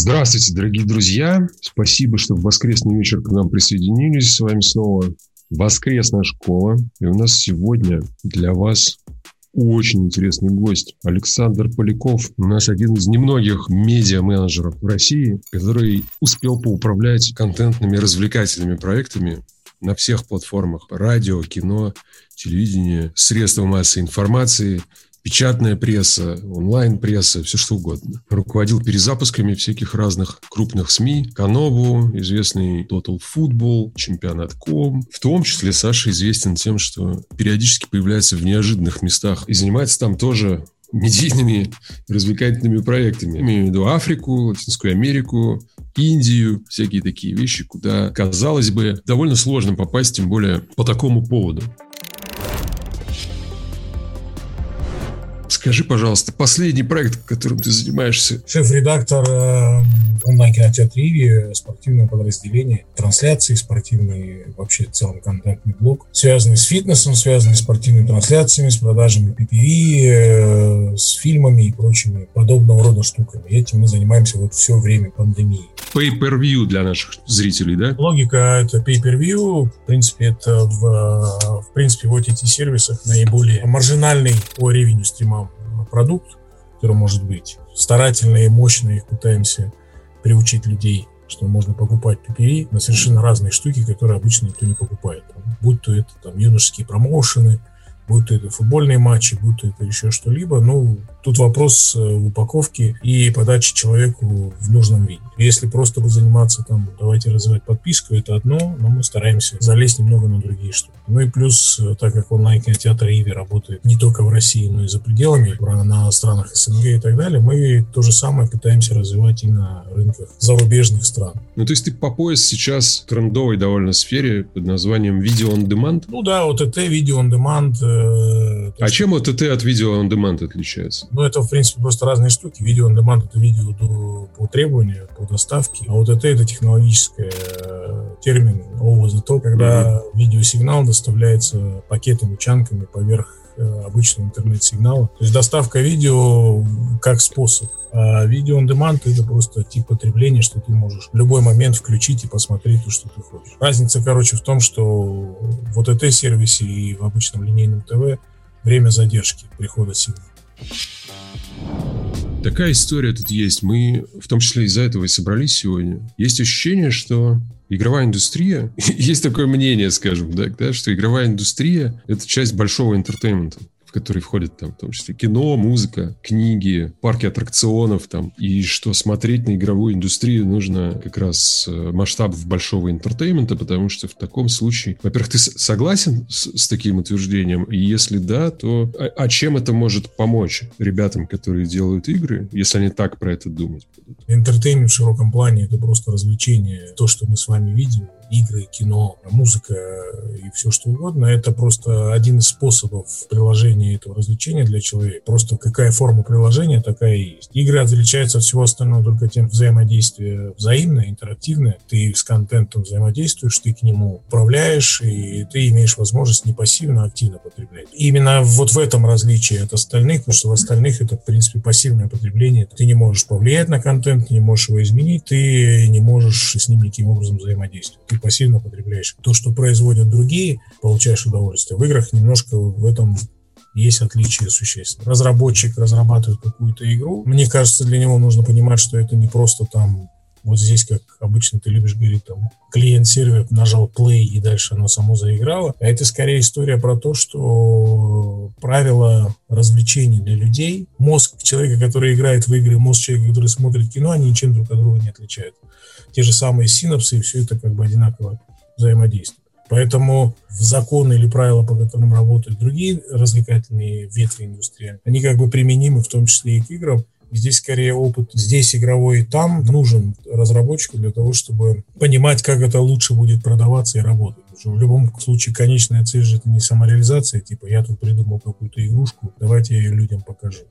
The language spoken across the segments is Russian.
Здравствуйте, дорогие друзья. Спасибо, что в воскресный вечер к нам присоединились. С вами снова Воскресная школа. И у нас сегодня для вас очень интересный гость. Александр Поляков. У нас один из немногих медиа-менеджеров в России, который успел поуправлять контентными развлекательными проектами на всех платформах. Радио, кино, телевидение, средства массовой информации – печатная пресса, онлайн-пресса, все что угодно. Руководил перезапусками всяких разных крупных СМИ, Канову, известный Total Football, Чемпионат.ком. В том числе Саша известен тем, что периодически появляется в неожиданных местах и занимается там тоже медийными развлекательными проектами. Имею в виду Африку, Латинскую Америку, Индию, всякие такие вещи, куда, казалось бы, довольно сложно попасть, тем более по такому поводу. Скажи, пожалуйста, последний проект, которым ты занимаешься? Шеф-редактор э, онлайн-кинотеатра Иви, спортивное подразделение, трансляции спортивные, вообще целый контентный блок, связанный с фитнесом, связанный с спортивными трансляциями, с продажами PPV, э, с фильмами и прочими подобного рода штуками. И этим мы занимаемся вот все время пандемии. Pay-per-view для наших зрителей, да? Логика это pay-per-view. В принципе, это в, в принципе вот эти сервисах наиболее маржинальный по ревеню стримам продукт, который может быть. Старательно и мощно их пытаемся приучить людей, что можно покупать PPV на совершенно разные штуки, которые обычно никто не покупает. Будь то это там юношеские промоушены, будь то это футбольные матчи, будь то это еще что-либо. Ну, тут вопрос э, в упаковке и подачи человеку в нужном виде. Если просто бы заниматься там, давайте развивать подписку, это одно, но мы стараемся залезть немного на другие штуки. Ну и плюс, э, так как онлайн-кинотеатр Иви работает не только в России, но и за пределами, на странах СНГ и так далее, мы то же самое пытаемся развивать и на рынках зарубежных стран. Ну, то есть ты по пояс сейчас в трендовой довольно сфере под названием Video on Demand? Ну да, OTT, Video on Demand. Э, а чем OTT от Video on Demand отличается? Ну, это, в принципе, просто разные штуки. Video on Demand — это видео до, по требованию, по доставки. А вот это, это технологический э, термин over the top, когда mm-hmm. видеосигнал доставляется пакетами, чанками поверх э, обычного интернет-сигнала. То есть доставка видео как способ. А video on demand это просто тип потребления, что ты можешь в любой момент включить и посмотреть то, что ты хочешь. Разница, короче, в том, что в OTT-сервисе и в обычном линейном ТВ время задержки прихода сигнала. Такая история тут есть. Мы в том числе из-за этого и собрались сегодня. Есть ощущение, что игровая индустрия, есть такое мнение, скажем, да, да, что игровая индустрия — это часть большого entertainment а в который входит там, в том числе кино, музыка, книги, парки аттракционов там, и что смотреть на игровую индустрию нужно как раз э, масштабов большого entertainment а, потому что в таком случае, во-первых, ты согласен с, с таким утверждением, и если да, то а, а чем это может помочь ребятам, которые делают игры, если они так про это думать будут? Entertainment в широком плане это просто развлечение, то, что мы с вами видим, игры, кино, музыка и все что угодно, это просто один из способов приложения этого развлечения для человека. Просто какая форма приложения, такая и есть. Игры отличаются от всего остального только тем взаимодействие взаимное, интерактивное. Ты с контентом взаимодействуешь, ты к нему управляешь, и ты имеешь возможность не пассивно, а активно потреблять. И именно вот в этом различие от остальных, потому что в остальных это, в принципе, пассивное потребление. Ты не можешь повлиять на контент, не можешь его изменить, ты не можешь с ним никаким образом взаимодействовать. Ты пассивно потребляешь. То, что производят другие, получаешь удовольствие. В играх немножко в этом есть отличие существенно. Разработчик разрабатывает какую-то игру. Мне кажется, для него нужно понимать, что это не просто там вот здесь, как обычно ты любишь говорить, там, клиент-сервер нажал play и дальше оно само заиграло. А это скорее история про то, что правила развлечений для людей, мозг человека, который играет в игры, мозг человека, который смотрит кино, они ничем друг от друга не отличаются те же самые синапсы, и все это как бы одинаково взаимодействует. Поэтому законы или правила, по которым работают другие развлекательные ветви индустрии, они как бы применимы в том числе и к играм. Здесь скорее опыт здесь игровой и там нужен разработчику для того, чтобы понимать, как это лучше будет продаваться и работать. в любом случае конечная цель же это не самореализация, типа я тут придумал какую-то игрушку, давайте я ее людям покажу.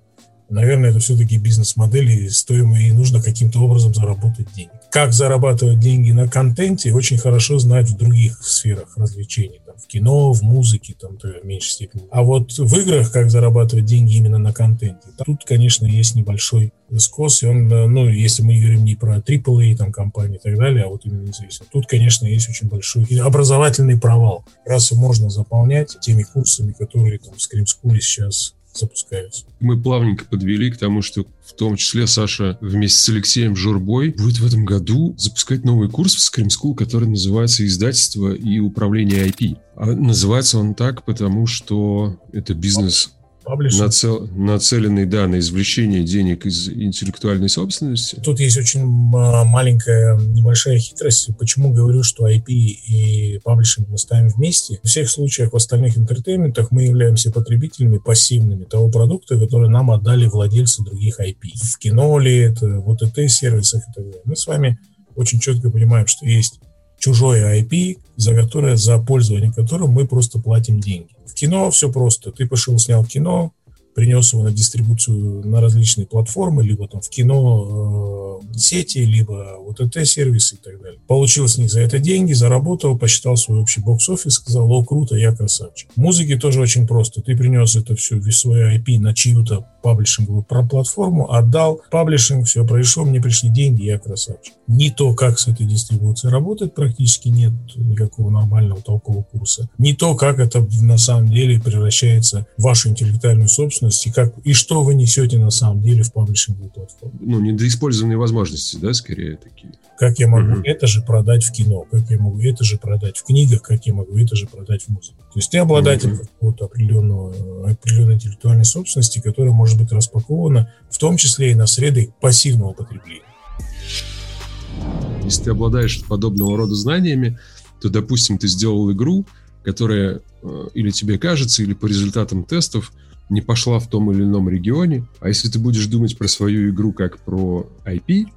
Наверное, это все-таки бизнес-модель, и стоимость, и нужно каким-то образом заработать деньги. Как зарабатывать деньги на контенте, очень хорошо знать в других сферах развлечений. Там, в кино, в музыке, там, в меньшей степени. А вот в играх, как зарабатывать деньги именно на контенте, тут, конечно, есть небольшой скос, и он, э, ну, если мы говорим не про AAA там, компании и так далее, а вот именно независимо, тут, конечно, есть очень большой образовательный провал. Раз можно заполнять теми курсами, которые там в School сейчас запускаются. Мы плавненько подвели к тому, что в том числе Саша вместе с Алексеем Журбой будет в этом году запускать новый курс в Scream School, который называется «Издательство и управление IP». А называется он так, потому что это бизнес Нацел, нацеленный, да, на извлечение денег из интеллектуальной собственности. Тут есть очень маленькая, небольшая хитрость. Почему говорю, что IP и паблишинг мы ставим вместе? В всех случаях в остальных интертейментах мы являемся потребителями пассивными того продукта, который нам отдали владельцы других IP. В кино ли это, в OTT-сервисах и так далее. Мы с вами очень четко понимаем, что есть чужое IP, за которое, за пользование которым мы просто платим деньги. В кино все просто. Ты пошел, снял кино, принес его на дистрибуцию на различные платформы, либо там в кино э, сети, либо вот это сервисы и так далее. Получил с них за это деньги, заработал, посчитал свой общий бокс-офис, сказал, о, круто, я красавчик. Музыке тоже очень просто. Ты принес это все, свой IP на чью-то паблишинговую платформу, отдал паблишинг, все произошло, мне пришли деньги, я красавчик. Не то, как с этой дистрибуцией работает, практически нет никакого нормального толкового курса. Не то, как это на самом деле превращается в вашу интеллектуальную собственность, возможности, как, и что вы несете на самом деле в паблишинговую платформу. Ну, недоиспользованные возможности, да, скорее такие. Как я могу uh-huh. это же продать в кино, как я могу это же продать в книгах, как я могу это же продать в музыке. То есть ты обладатель uh-huh. какого-то определенного, определенной интеллектуальной собственности, которая может быть распакована в том числе и на среды пассивного потребления. Если ты обладаешь подобного рода знаниями, то, допустим, ты сделал игру, которая э, или тебе кажется, или по результатам тестов не пошла в том или ином регионе. А если ты будешь думать про свою игру как про IP,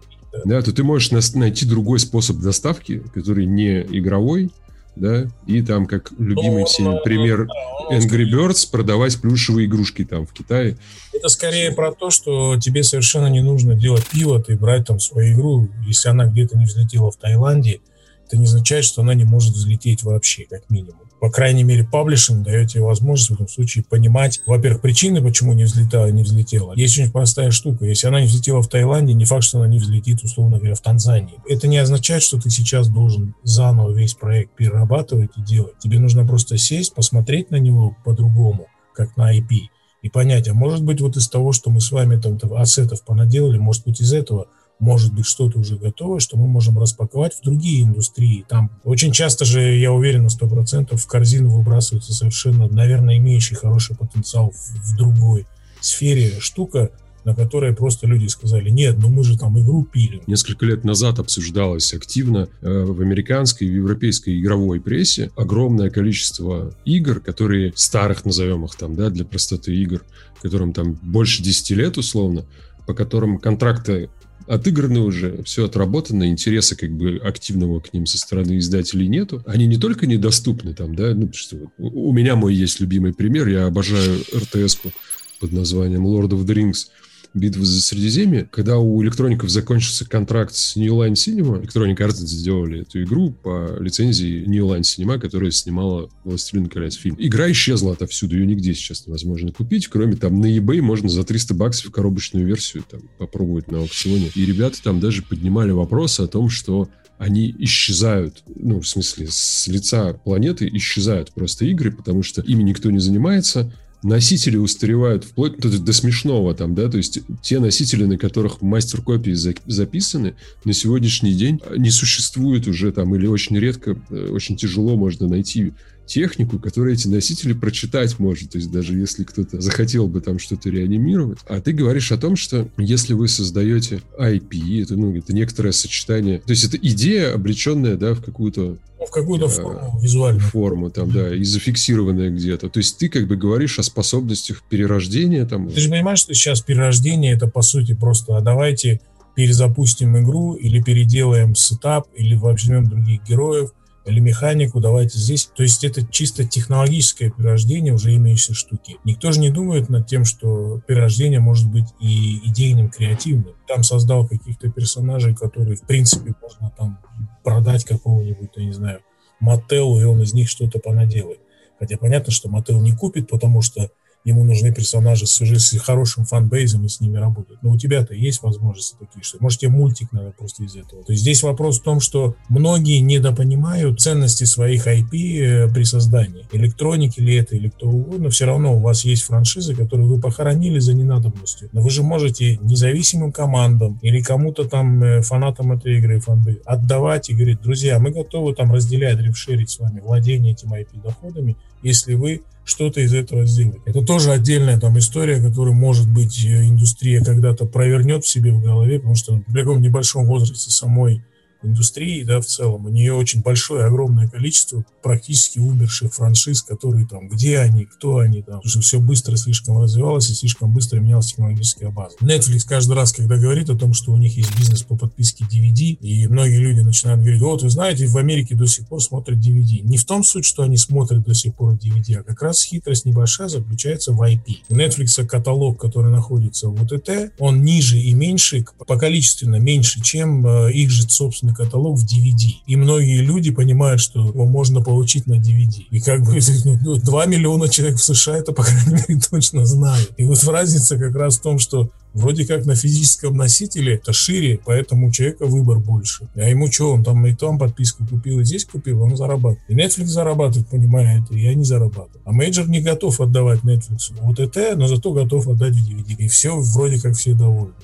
да, то ты можешь найти другой способ доставки, который не игровой, да, и там, как любимый всеми пример Angry Birds, продавать плюшевые игрушки там в Китае. Это скорее про то, что тебе совершенно не нужно делать пиво, ты брать там свою игру, если она где-то не взлетела в Таиланде, это не означает, что она не может взлететь вообще, как минимум по крайней мере, паблишинг дает тебе возможность в этом случае понимать, во-первых, причины, почему не взлетала, не взлетела. Есть очень простая штука. Если она не взлетела в Таиланде, не факт, что она не взлетит, условно говоря, в Танзании. Это не означает, что ты сейчас должен заново весь проект перерабатывать и делать. Тебе нужно просто сесть, посмотреть на него по-другому, как на IP, и понять, а может быть вот из того, что мы с вами там ассетов понаделали, может быть из этого – может быть что-то уже готовое, что мы можем распаковать в другие индустрии. Там очень часто же, я уверен на 100%, в корзину выбрасывается совершенно, наверное, имеющий хороший потенциал в, в другой сфере штука, на которой просто люди сказали, нет, ну мы же там игру пилим. Несколько лет назад обсуждалось активно э, в американской и в европейской игровой прессе огромное количество игр, которые старых, назовем их там, да, для простоты игр, которым там больше 10 лет условно, по которым контракты отыграны уже, все отработано, интереса как бы активного к ним со стороны издателей нету. Они не только недоступны там, да, ну, что, у меня мой есть любимый пример, я обожаю РТС-ку под названием Lord of the Rings – битвы за Средиземье, когда у электроников закончился контракт с New Line Cinema, Electronic Arts сделали эту игру по лицензии New Line Cinema, которая снимала «Властелин колец» фильм. Игра исчезла отовсюду, ее нигде сейчас невозможно купить, кроме там на eBay можно за 300 баксов коробочную версию там попробовать на аукционе. И ребята там даже поднимали вопрос о том, что они исчезают, ну, в смысле, с лица планеты исчезают просто игры, потому что ими никто не занимается, носители устаревают вплоть до, до смешного там, да, то есть те носители, на которых мастер-копии за, записаны, на сегодняшний день не существует уже там или очень редко, э, очень тяжело можно найти технику, которая эти носители прочитать может. То есть даже если кто-то захотел бы там что-то реанимировать. А ты говоришь о том, что если вы создаете IP, это, ну, это некоторое сочетание. То есть это идея, облеченная да, в какую-то ну, в какую-то э, форму, визуальную. Форму там, да, и зафиксированная где-то. То есть ты как бы говоришь о способностях перерождения там. Ты же понимаешь, что сейчас перерождение это по сути просто, а давайте перезапустим игру или переделаем сетап, или возьмем других героев, или механику, давайте здесь. То есть это чисто технологическое перерождение уже имеющейся штуки. Никто же не думает над тем, что перерождение может быть и идейным, креативным. Там создал каких-то персонажей, которые, в принципе, можно там продать какого-нибудь, я не знаю, Маттелу, и он из них что-то понаделает. Хотя понятно, что Маттел не купит, потому что ему нужны персонажи с, уже с хорошим фанбейзом и с ними работать. Но у тебя-то есть возможности такие, что может тебе мультик надо просто из этого. То есть здесь вопрос в том, что многие недопонимают ценности своих IP э, при создании. Электроники ли это, или кто угодно, все равно у вас есть франшизы, которые вы похоронили за ненадобностью. Но вы же можете независимым командам или кому-то там э, фанатам этой игры фанбейз отдавать и говорить, друзья, мы готовы там разделять, рефшерить с вами владение этим IP доходами, если вы что-то из этого сделать. Это тоже отдельная там история, которую, может быть, э, индустрия когда-то провернет в себе в голове, потому что в таком небольшом возрасте самой индустрии, да, в целом. У нее очень большое, огромное количество практически умерших франшиз, которые там, где они, кто они, там, потому что все быстро слишком развивалось и слишком быстро менялась технологическая база. Netflix каждый раз, когда говорит о том, что у них есть бизнес по подписке DVD, и многие люди начинают говорить, вот, вы знаете, в Америке до сих пор смотрят DVD. Не в том суть, что они смотрят до сих пор DVD, а как раз хитрость небольшая заключается в IP. У Netflix каталог, который находится в OTT, он ниже и меньше, по количественно меньше, чем э, их же собственно полный каталог в DVD. И многие люди понимают, что его можно получить на DVD. И как бы 2 ну, миллиона человек в США это, по крайней мере, точно знают. И вот разница как раз в том, что Вроде как на физическом носителе это шире, поэтому у человека выбор больше. А ему что, он там и там подписку купил, и здесь купил, он зарабатывает. И Netflix зарабатывает, понимает, и я не зарабатываю. А major не готов отдавать Netflix вот это, но зато готов отдать в DVD. И все, вроде как все довольны.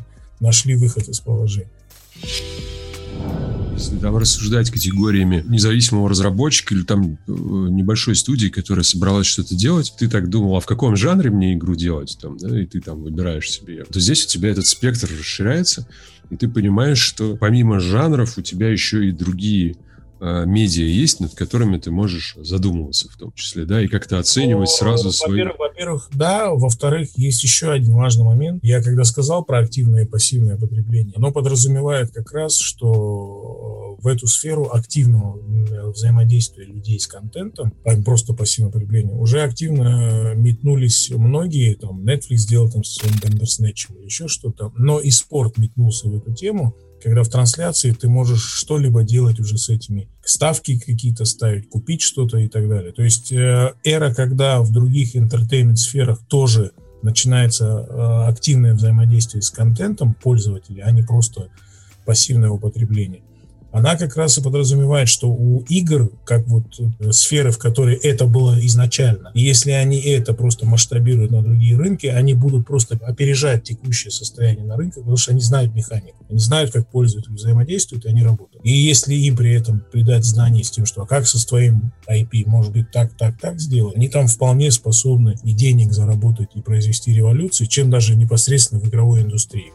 Нашли выход из положения. Если там рассуждать категориями независимого разработчика или там э, небольшой студии, которая собралась что-то делать, ты так думал, а в каком жанре мне игру делать, там, да, и ты там выбираешь себе. То здесь у тебя этот спектр расширяется, и ты понимаешь, что помимо жанров у тебя еще и другие медиа есть, над которыми ты можешь задумываться в том числе, да, и как-то оценивать ну, сразу свои... Во-первых, да, во-вторых, есть еще один важный момент. Я когда сказал про активное и пассивное потребление, оно подразумевает как раз, что в эту сферу активного взаимодействия людей с контентом, а просто пассивного потребления, уже активно метнулись многие, там, Netflix сделал там со своим Bandersnatch или еще что-то, но и спорт метнулся в эту тему, когда в трансляции ты можешь что-либо делать уже с этими ставки какие-то ставить, купить что-то и так далее. То есть э, эра, когда в других интертеймент-сферах тоже начинается э, активное взаимодействие с контентом пользователей, а не просто пассивное употребление – она как раз и подразумевает, что у игр, как вот э, сферы, в которой это было изначально, если они это просто масштабируют на другие рынки, они будут просто опережать текущее состояние на рынке, потому что они знают механику, они знают, как пользователи взаимодействуют, и они работают. И если им при этом придать знания с тем, что а как со своим IP может быть так, так, так сделать, они там вполне способны и денег заработать, и произвести революцию, чем даже непосредственно в игровой индустрии.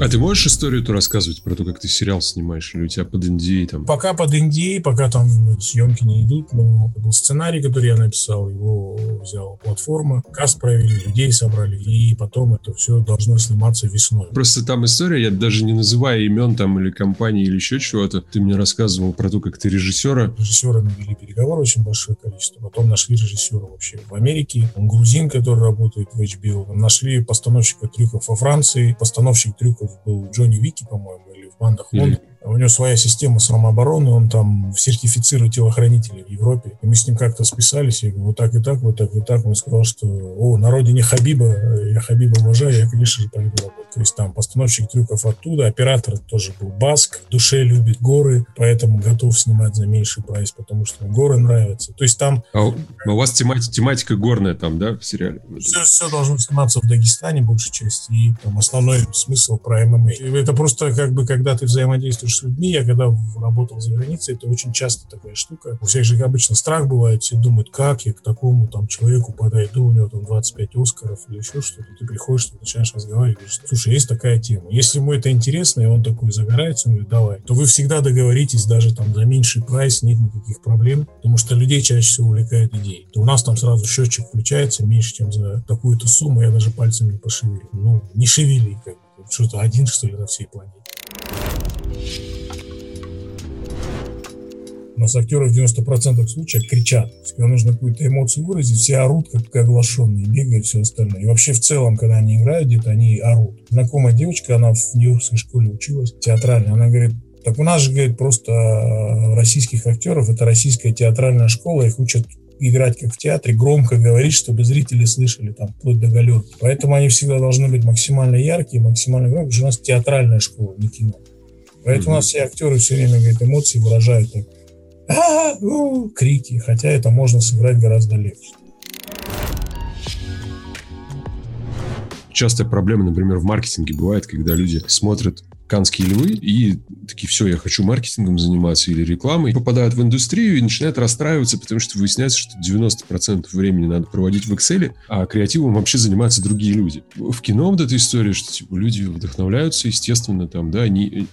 А ты можешь историю-то рассказывать про то, как ты сериал снимаешь, или у тебя под NDA там? Пока под NDA, пока там съемки не идут, но это был сценарий, который я написал, его взяла платформа, каст провели, людей собрали, и потом это все должно сниматься весной. Просто там история, я даже не называя имен там или компании или еще чего-то, ты мне рассказывал про то, как ты режиссера. Режиссеры навели переговоры очень большое количество, потом нашли режиссера вообще в Америке, он грузин, который работает в HBO, нашли постановщика трюков во Франции, постановщик трюков был Джонни Вики, по-моему, или в бандах Лондона. У него своя система самообороны, он там сертифицирует телохранителей в Европе. И мы с ним как-то списались, я говорю, вот так и так, вот так и так. Он сказал, что, о, на родине Хабиба, я Хабиба уважаю, я, конечно же, пойду работать. То есть там постановщик трюков оттуда, оператор тоже был баск, в душе любит горы, поэтому готов снимать за меньший прайс, потому что горы нравятся. То есть там... А у, а у вас тематика, тематика горная там, да, в сериале? Все, все должно сниматься в Дагестане, большей части, и там основной смысл про ММА. Это просто как бы, когда ты взаимодействуешь с людьми. Я когда работал за границей, это очень часто такая штука. У всех же обычно страх бывает, все думают, как я к такому там человеку подойду, у него там 25 Оскаров или еще что-то. Ты приходишь, ты начинаешь разговаривать, говоришь, слушай, есть такая тема. Если ему это интересно, и он такой загорается, он говорит, давай, то вы всегда договоритесь даже там за меньший прайс, нет никаких проблем, потому что людей чаще всего увлекает идеи. То у нас там сразу счетчик включается меньше, чем за такую-то сумму, я даже пальцем не пошевелю. Ну, не шевели, как что-то один, что ли, на всей планете. Нас актеры в 90% случаев кричат. Когда нужно какую-то эмоцию выразить, все орут, как оглашенные, бегают, все остальное. И вообще в целом, когда они играют где-то, они орут. Знакомая девочка, она в Нью-Йоркской школе училась, театральной, она говорит, Так у нас же, говорит, просто э, российских актеров, это российская театральная школа, их учат играть как в театре, громко говорить, чтобы зрители слышали там вплоть до галерки. Поэтому они всегда должны быть максимально яркие, максимально громкие, потому что у нас театральная школа, не кино. Поэтому mm-hmm. у нас все актеры все время говорят, эмоции выражают так. Крики, хотя это можно сыграть гораздо легче. Частая проблема, например, в маркетинге бывает, когда люди смотрят канские львы и такие, все, я хочу маркетингом заниматься или рекламой, попадают в индустрию и начинают расстраиваться, потому что выясняется, что 90% времени надо проводить в Excel, а креативом вообще занимаются другие люди. В кино вот эта история, что типа, люди вдохновляются, естественно, там, да, они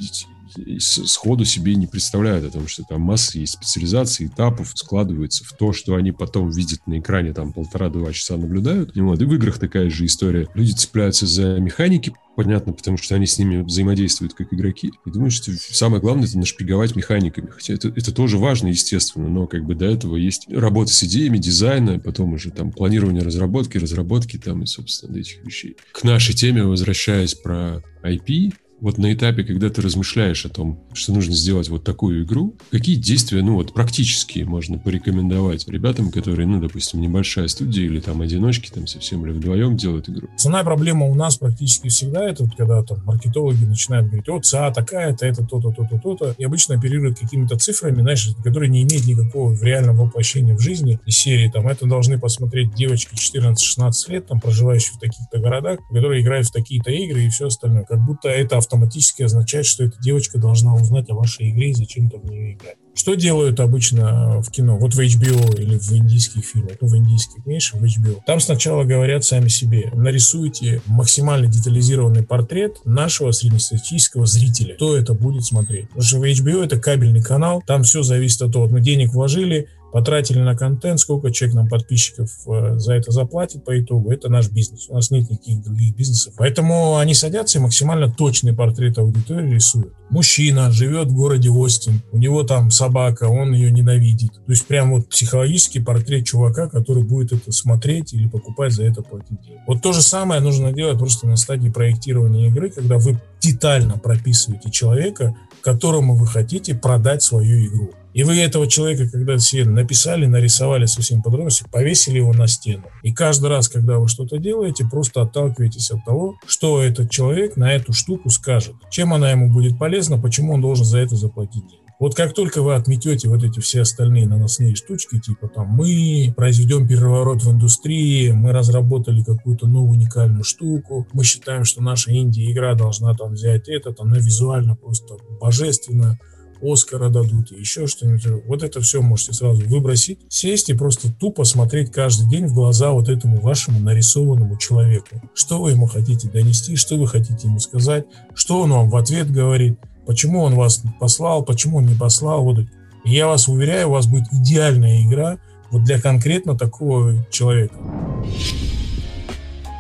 сходу себе не представляют о том, что там масса есть специализаций, этапов, складывается в то, что они потом видят на экране, там полтора-два часа наблюдают. И, вот, и в играх такая же история. Люди цепляются за механики, понятно, потому что они с ними взаимодействуют как игроки. И думаю, что самое главное это нашпиговать механиками. Хотя это, это тоже важно, естественно, но как бы до этого есть работа с идеями, дизайна, потом уже там планирование разработки, разработки там и, собственно, этих вещей. К нашей теме, возвращаясь про IP, вот на этапе, когда ты размышляешь о том, что нужно сделать вот такую игру, какие действия, ну вот практические можно порекомендовать ребятам, которые, ну, допустим, небольшая студия или там одиночки, там совсем или вдвоем делают игру? Основная проблема у нас практически всегда это вот когда там маркетологи начинают говорить, о, ЦА такая-то, это то-то, то-то, то-то, и обычно оперируют какими-то цифрами, знаешь, которые не имеют никакого реального воплощения в жизни из серии, там, это должны посмотреть девочки 14-16 лет, там, проживающие в таких-то городах, которые играют в такие-то игры и все остальное, как будто это автоматически означает, что эта девочка должна узнать о вашей игре и зачем-то в нее играть. Что делают обычно в кино? Вот в HBO или в индийских фильмах, ну в индийских меньше, в HBO. Там сначала говорят сами себе, нарисуйте максимально детализированный портрет нашего среднестатистического зрителя. Кто это будет смотреть? Потому что в HBO это кабельный канал, там все зависит от того, мы денег вложили, потратили на контент, сколько человек нам подписчиков э, за это заплатит по итогу, это наш бизнес. У нас нет никаких других бизнесов. Поэтому они садятся и максимально точный портрет аудитории рисуют. Мужчина живет в городе Остин, у него там собака, он ее ненавидит. То есть прям вот психологический портрет чувака, который будет это смотреть или покупать за это платить. Вот то же самое нужно делать просто на стадии проектирования игры, когда вы детально прописываете человека, которому вы хотите продать свою игру. И вы этого человека, когда себе написали, нарисовали со всеми подробностями, повесили его на стену. И каждый раз, когда вы что-то делаете, просто отталкиваетесь от того, что этот человек на эту штуку скажет. Чем она ему будет полезна, почему он должен за это заплатить деньги. Вот как только вы отметете вот эти все остальные наносные штучки, типа там мы произведем переворот в индустрии, мы разработали какую-то новую уникальную штуку, мы считаем, что наша инди-игра должна там взять этот, она визуально просто божественно, Оскара дадут, и еще что-нибудь. Вот это все можете сразу выбросить, сесть и просто тупо смотреть каждый день в глаза вот этому вашему нарисованному человеку. Что вы ему хотите донести, что вы хотите ему сказать, что он вам в ответ говорит, почему он вас послал, почему он не послал. Вот. И я вас уверяю, у вас будет идеальная игра вот для конкретно такого человека.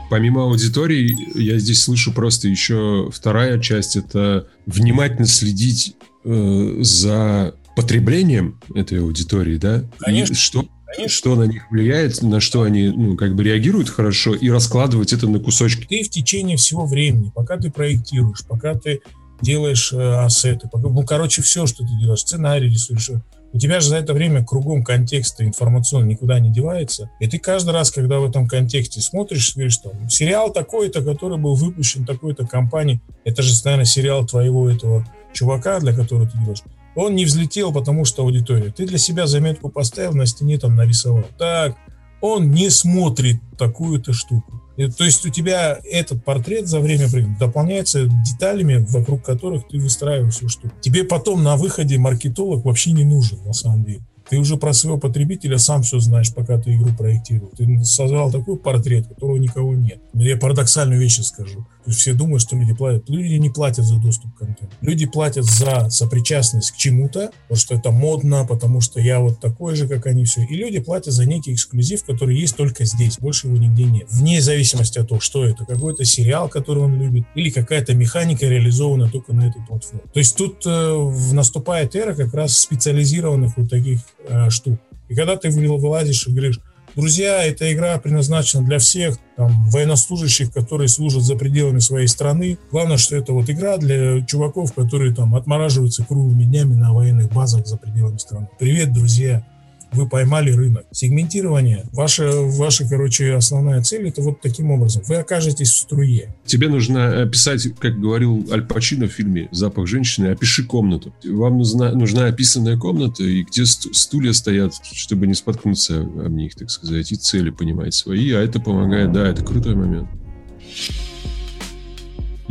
Помимо аудитории, я здесь слышу просто еще вторая часть, это внимательно следить э, за потреблением этой аудитории, да? Конечно. И что, Конечно. что на них влияет, на что они ну, как бы реагируют хорошо, и раскладывать это на кусочки. Ты в течение всего времени, пока ты проектируешь, пока ты делаешь э, ассеты, пока, ну, короче, все, что ты делаешь, сценарий рисуешь, у тебя же за это время кругом контекста информационно никуда не девается. И ты каждый раз, когда в этом контексте смотришь, говоришь, там, сериал такой-то, который был выпущен такой-то компанией, это же, наверное, сериал твоего этого чувака, для которого ты делаешь, он не взлетел, потому что аудитория. Ты для себя заметку поставил, на стене там нарисовал. Так, он не смотрит такую-то штуку. То есть у тебя этот портрет за время дополняется деталями, вокруг которых ты выстраиваешь всю штуку. Тебе потом на выходе маркетолог вообще не нужен, на самом деле. Ты уже про своего потребителя сам все знаешь, пока ты игру проектируешь. Ты создал такой портрет, которого никого нет. Я парадоксальную вещь скажу. То есть все думают, что люди платят. Люди не платят за доступ к контенту. Люди платят за сопричастность к чему-то, потому что это модно, потому что я вот такой же, как они все. И люди платят за некий эксклюзив, который есть только здесь, больше его нигде нет. Вне зависимости от того, что это. Какой-то сериал, который он любит, или какая-то механика реализована только на этой платформе. То есть тут э, наступает эра как раз специализированных вот таких э, штук. И когда ты вылазишь и говоришь, Друзья, эта игра предназначена для всех там, военнослужащих, которые служат за пределами своей страны. Главное, что это вот игра для чуваков, которые там отмораживаются круглыми днями на военных базах за пределами страны. Привет, друзья! Вы поймали рынок. Сегментирование, ваша, ваша, короче, основная цель, это вот таким образом. Вы окажетесь в струе. Тебе нужно описать, как говорил Аль Пачино в фильме «Запах женщины», опиши комнату. Вам нужна, нужна описанная комната, и где стулья стоят, чтобы не споткнуться об них, так сказать, и цели понимать свои, а это помогает, да, это крутой момент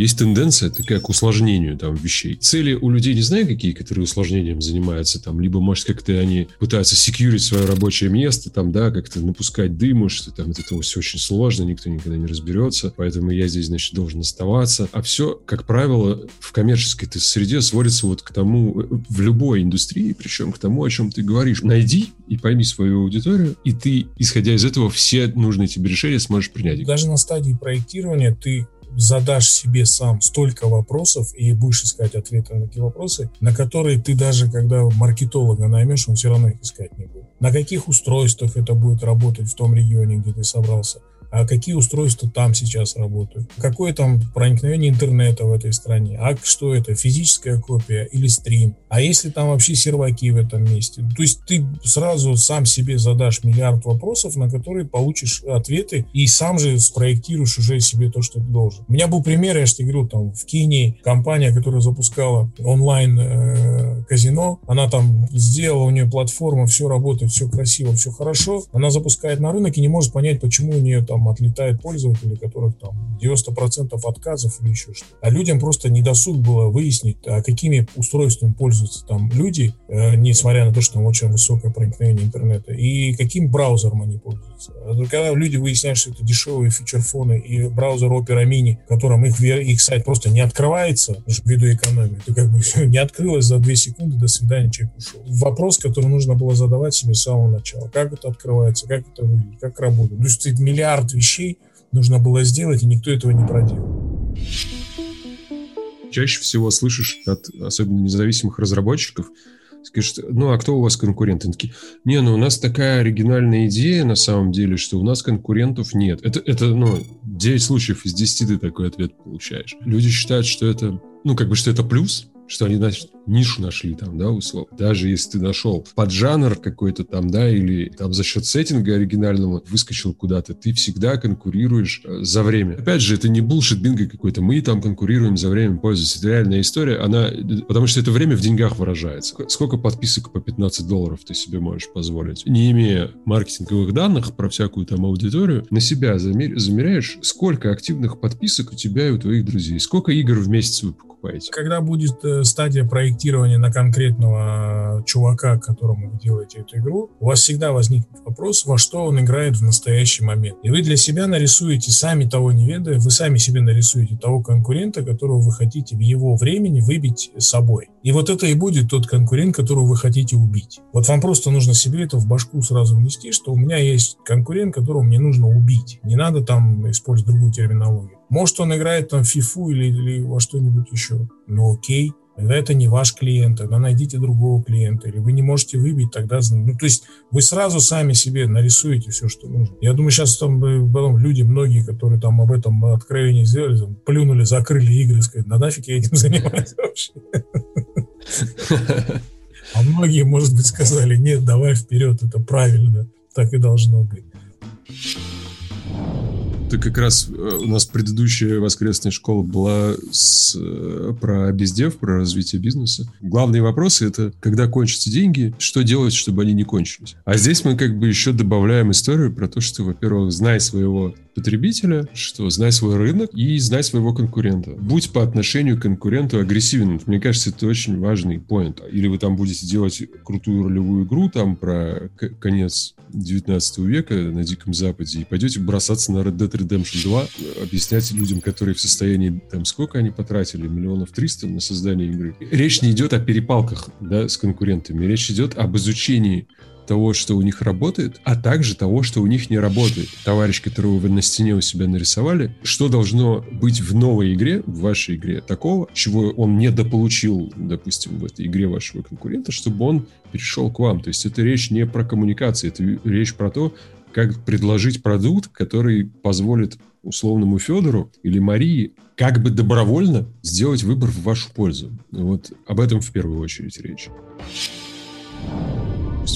есть тенденция такая к усложнению там вещей. Цели у людей не знаю какие, которые усложнением занимаются там, либо, может, как-то они пытаются секьюрить свое рабочее место, там, да, как-то напускать дыму, что там это все очень сложно, никто никогда не разберется, поэтому я здесь, значит, должен оставаться. А все, как правило, в коммерческой среде сводится вот к тому, в любой индустрии, причем к тому, о чем ты говоришь. Найди и пойми свою аудиторию, и ты, исходя из этого, все нужные тебе решения сможешь принять. Даже на стадии проектирования ты задашь себе сам столько вопросов и будешь искать ответы на эти вопросы, на которые ты даже, когда маркетолога наймешь, он все равно их искать не будет. На каких устройствах это будет работать в том регионе, где ты собрался? А какие устройства там сейчас работают, какое там проникновение интернета в этой стране, а что это, физическая копия или стрим, а если там вообще серваки в этом месте. То есть ты сразу сам себе задашь миллиард вопросов, на которые получишь ответы и сам же спроектируешь уже себе то, что ты должен. У меня был пример, я же тебе говорю, там в Кении компания, которая запускала онлайн э, казино, она там сделала, у нее платформа, все работает, все красиво, все хорошо, она запускает на рынок и не может понять, почему у нее там там отлетают пользователи, которых там 90% отказов или еще что. А людям просто недосуг было выяснить, а какими устройствами пользуются там люди, э, несмотря на то, что там очень высокое проникновение интернета, и каким браузером они пользуются. А когда люди выясняют, что это дешевые фичерфоны и браузер Opera Mini, в котором их, их сайт просто не открывается, ввиду экономии, то как бы все не открылось за 2 секунды, до свидания, человек ушел. Вопрос, который нужно было задавать себе с самого начала. Как это открывается, как это выглядит, как работает. То есть миллиард вещей нужно было сделать, и никто этого не проделал. Чаще всего слышишь от особенно независимых разработчиков, скажешь, ну а кто у вас конкуренты? Они такие, не, ну у нас такая оригинальная идея на самом деле, что у нас конкурентов нет. Это, это ну, 9 случаев из 10 ты такой ответ получаешь. Люди считают, что это, ну как бы, что это плюс, что они, значит, нишу нашли там, да, условно. Даже если ты нашел поджанр какой-то там, да, или там за счет сеттинга оригинального выскочил куда-то, ты всегда конкурируешь э, за время. Опять же, это не булшит бинго какой-то. Мы там конкурируем за время пользователя. Это реальная история, она, потому что это время в деньгах выражается. Сколько подписок по 15 долларов ты себе можешь позволить? Не имея маркетинговых данных про всякую там аудиторию, на себя замер... замеряешь, сколько активных подписок у тебя и у твоих друзей, сколько игр в месяц вы покупаете. Когда будет э, стадия проектирования на конкретного чувака, которому вы делаете эту игру, у вас всегда возникнет вопрос, во что он играет в настоящий момент. И вы для себя нарисуете, сами того не ведая, вы сами себе нарисуете того конкурента, которого вы хотите в его времени выбить собой. И вот это и будет тот конкурент, которого вы хотите убить. Вот вам просто нужно себе это в башку сразу внести, что у меня есть конкурент, которого мне нужно убить. Не надо там использовать другую терминологию. Может, он играет там в фифу или, или во что-нибудь еще. Ну окей, тогда это не ваш клиент, тогда найдите другого клиента, или вы не можете выбить, тогда... Ну, то есть вы сразу сами себе нарисуете все, что нужно. Я думаю, сейчас там потом люди, многие, которые там об этом откровении сделали, там, плюнули, закрыли игры, сказали, да нафиг я этим занимаюсь вообще. А многие, может быть, сказали, нет, давай вперед, это правильно, так и должно быть. Это как раз э, у нас предыдущая воскресная школа была с, э, про бездев, про развитие бизнеса. Главные вопросы это, когда кончатся деньги, что делать, чтобы они не кончились. А здесь мы как бы еще добавляем историю про то, что, во-первых, знай своего потребителя, что знай свой рынок и знай своего конкурента. Будь по отношению к конкуренту агрессивен. Мне кажется, это очень важный поинт. Или вы там будете делать крутую ролевую игру там про конец 19 века на Диком Западе и пойдете бросаться на Red Dead Redemption 2, объяснять людям, которые в состоянии, там, сколько они потратили, миллионов триста на создание игры. Речь не идет о перепалках, да, с конкурентами, речь идет об изучении того, что у них работает, а также того, что у них не работает. Товарищ, которого вы на стене у себя нарисовали, что должно быть в новой игре, в вашей игре, такого, чего он не дополучил, допустим, в этой игре вашего конкурента, чтобы он перешел к вам. То есть это речь не про коммуникации, это речь про то, как предложить продукт, который позволит условному Федору или Марии как бы добровольно сделать выбор в вашу пользу. Вот об этом в первую очередь речь.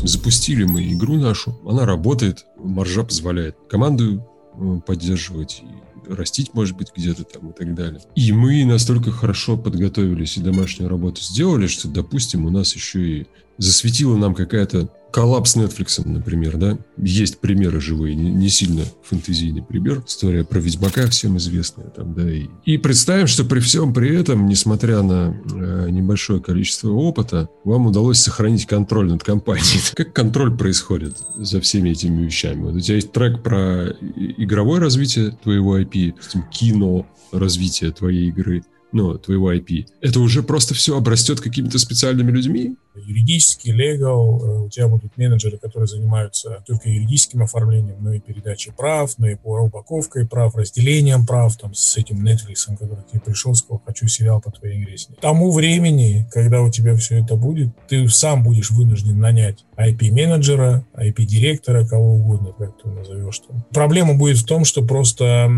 Запустили мы игру нашу, она работает, маржа позволяет команду э, поддерживать и растить, может быть, где-то там и так далее. И мы настолько хорошо подготовились и домашнюю работу сделали, что, допустим, у нас еще и засветила нам какая-то коллапс Netflix, например, да? Есть примеры живые, не, не сильно фэнтезийный пример. История про Ведьмака всем известная там, да. И, и представим, что при всем при этом, несмотря на э, небольшое количество опыта, вам удалось сохранить контроль над компанией. Как контроль происходит за всеми этими вещами? Вот у тебя есть трек про игровое развитие твоего IP, кино, развитие твоей игры, ну, твоего IP. Это уже просто все обрастет какими-то специальными людьми, юридический, legal, э, у тебя будут менеджеры, которые занимаются только юридическим оформлением, но и передачей прав, но и упаковкой прав, разделением прав, там, с этим Netflix, который ты пришел, сказал, хочу сериал по твоей игре снять. Тому времени, когда у тебя все это будет, ты сам будешь вынужден нанять IP-менеджера, IP-директора, кого угодно, как ты назовешь там. Проблема будет в том, что просто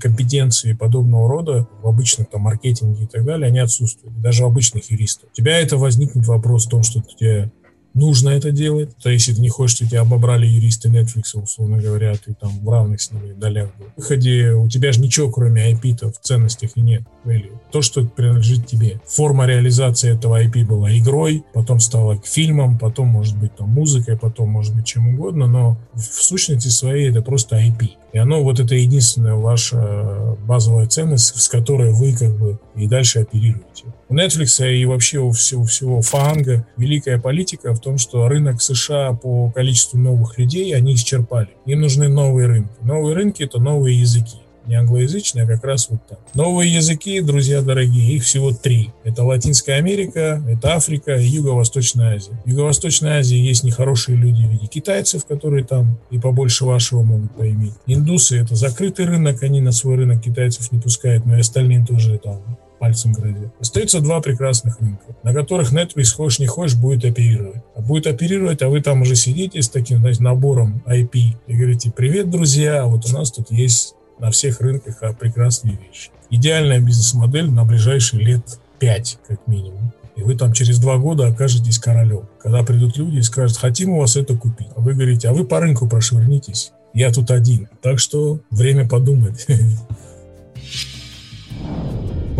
компетенции подобного рода в обычном там маркетинге и так далее, они отсутствуют, даже у обычных юристов. У тебя это возникнет вопрос в том, что тебе нужно это делать. То есть, если ты не хочешь, чтобы тебя обобрали юристы Netflix, условно говоря, ты там в равных с ними долях был. В выходе у тебя же ничего, кроме IP-то в ценностях и нет. Value. То, что принадлежит тебе. Форма реализации этого IP была игрой, потом стала фильмом, потом, может быть, там музыкой, потом, может быть, чем угодно, но в сущности своей это просто IP. И оно вот это единственная ваша базовая ценность, с которой вы как бы и дальше оперируете. У Netflix и вообще у всего, всего фанга великая политика в том, что рынок США по количеству новых людей они исчерпали. Им нужны новые рынки. Новые рынки — это новые языки не англоязычные, а как раз вот так. Новые языки, друзья дорогие, их всего три. Это Латинская Америка, это Африка и Юго-Восточная Азия. В Юго-Восточной Азии есть нехорошие люди в виде китайцев, которые там и побольше вашего могут поиметь. Индусы — это закрытый рынок, они на свой рынок китайцев не пускают, но и остальные тоже там пальцем грозит. Остается два прекрасных рынка, на которых Netflix, хочешь не хочешь, будет оперировать. А будет оперировать, а вы там уже сидите с таким, знаете, набором IP и говорите, привет, друзья, вот у нас тут есть на всех рынках а прекрасные вещи. Идеальная бизнес-модель на ближайшие лет 5, как минимум. И вы там через два года окажетесь королем. Когда придут люди и скажут, хотим у вас это купить. А вы говорите, а вы по рынку прошвырнитесь. Я тут один. Так что время подумать.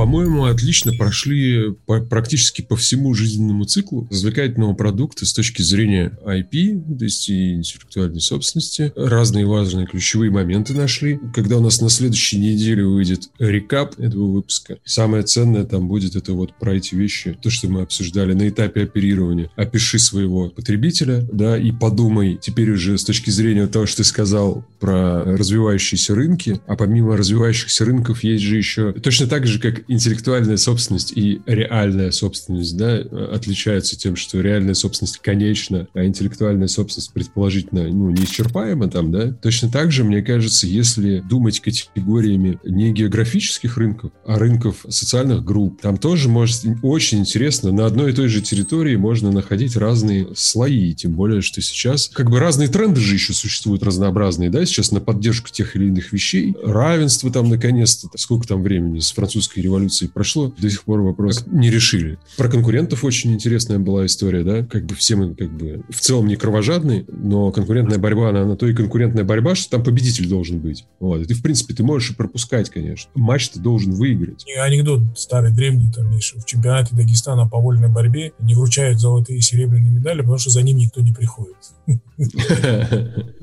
по-моему, отлично прошли по, практически по всему жизненному циклу развлекательного продукта с точки зрения IP, то есть и интеллектуальной собственности. Разные важные ключевые моменты нашли. Когда у нас на следующей неделе выйдет рекап этого выпуска, самое ценное там будет это вот про эти вещи, то, что мы обсуждали на этапе оперирования. Опиши своего потребителя, да, и подумай теперь уже с точки зрения того, что ты сказал про развивающиеся рынки, а помимо развивающихся рынков есть же еще точно так же, как интеллектуальная собственность и реальная собственность, да, отличаются тем, что реальная собственность конечна, а интеллектуальная собственность предположительно, ну, неисчерпаема там, да. Точно так же, мне кажется, если думать категориями не географических рынков, а рынков социальных групп, там тоже может очень интересно, на одной и той же территории можно находить разные слои, тем более, что сейчас как бы разные тренды же еще существуют разнообразные, да, сейчас на поддержку тех или иных вещей. Равенство там наконец-то, сколько там времени с французской революции прошло, до сих пор вопрос не решили. Про конкурентов очень интересная была история, да, как бы все мы как бы в целом не кровожадные, но конкурентная борьба, она на то и конкурентная борьба, что там победитель должен быть. Вот. И ты, в принципе, ты можешь и пропускать, конечно. Матч ты должен выиграть. И анекдот старый, древний, там, Миша, в чемпионате Дагестана по вольной борьбе не вручают золотые и серебряные медали, потому что за ним никто не приходит.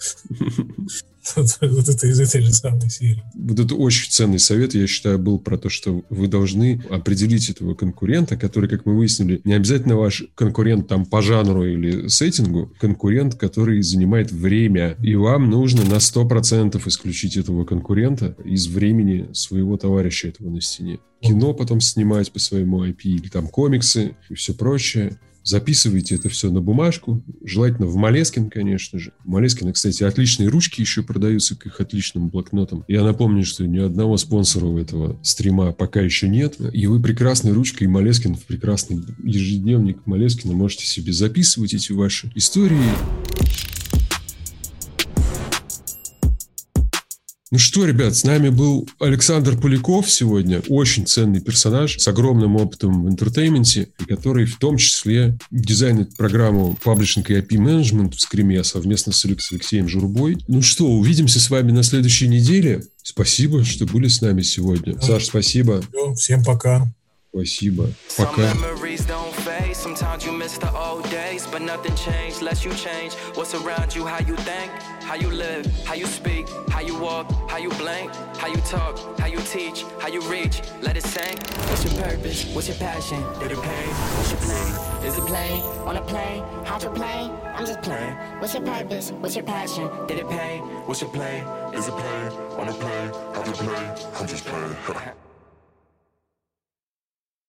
Вот, это из этой же самой серии. Вот это очень ценный совет, я считаю, был про то, что вы должны определить этого конкурента, который, как мы выяснили, не обязательно ваш конкурент там по жанру или сеттингу, конкурент, который занимает время, и вам нужно на 100% исключить этого конкурента из времени своего товарища этого на стене. Кино потом снимать по своему IP, или там комиксы и все прочее. Записывайте это все на бумажку, желательно в Малескин, конечно же. В Малескина, кстати, отличные ручки еще продаются к их отличным блокнотам. Я напомню, что ни одного спонсора у этого стрима пока еще нет. И вы прекрасной ручкой Малескин в прекрасный ежедневник Малескина можете себе записывать эти ваши истории. Ну что, ребят, с нами был Александр Поляков сегодня, очень ценный персонаж с огромным опытом в entertainment е, который в том числе дизайнит программу Publishing и IP Management в Скриме совместно с Алексеем Журбой. Ну что, увидимся с вами на следующей неделе. Спасибо, что были с нами сегодня. Саш, спасибо. Всем пока. Спасибо. Пока. Sometimes you miss the old days, but nothing changed unless you change. What's around you, how you think, how you live, how you speak, how you walk, how you blink, how you talk, how you teach, how you reach. Let it sink. What's your purpose? What's your passion? Did it pay? What's your play? Is it play? Wanna play? How to play? I'm just playing. What's your purpose? What's your passion? Did it pay? What's your play? Is it play? Wanna play? How to play? I'm just playing.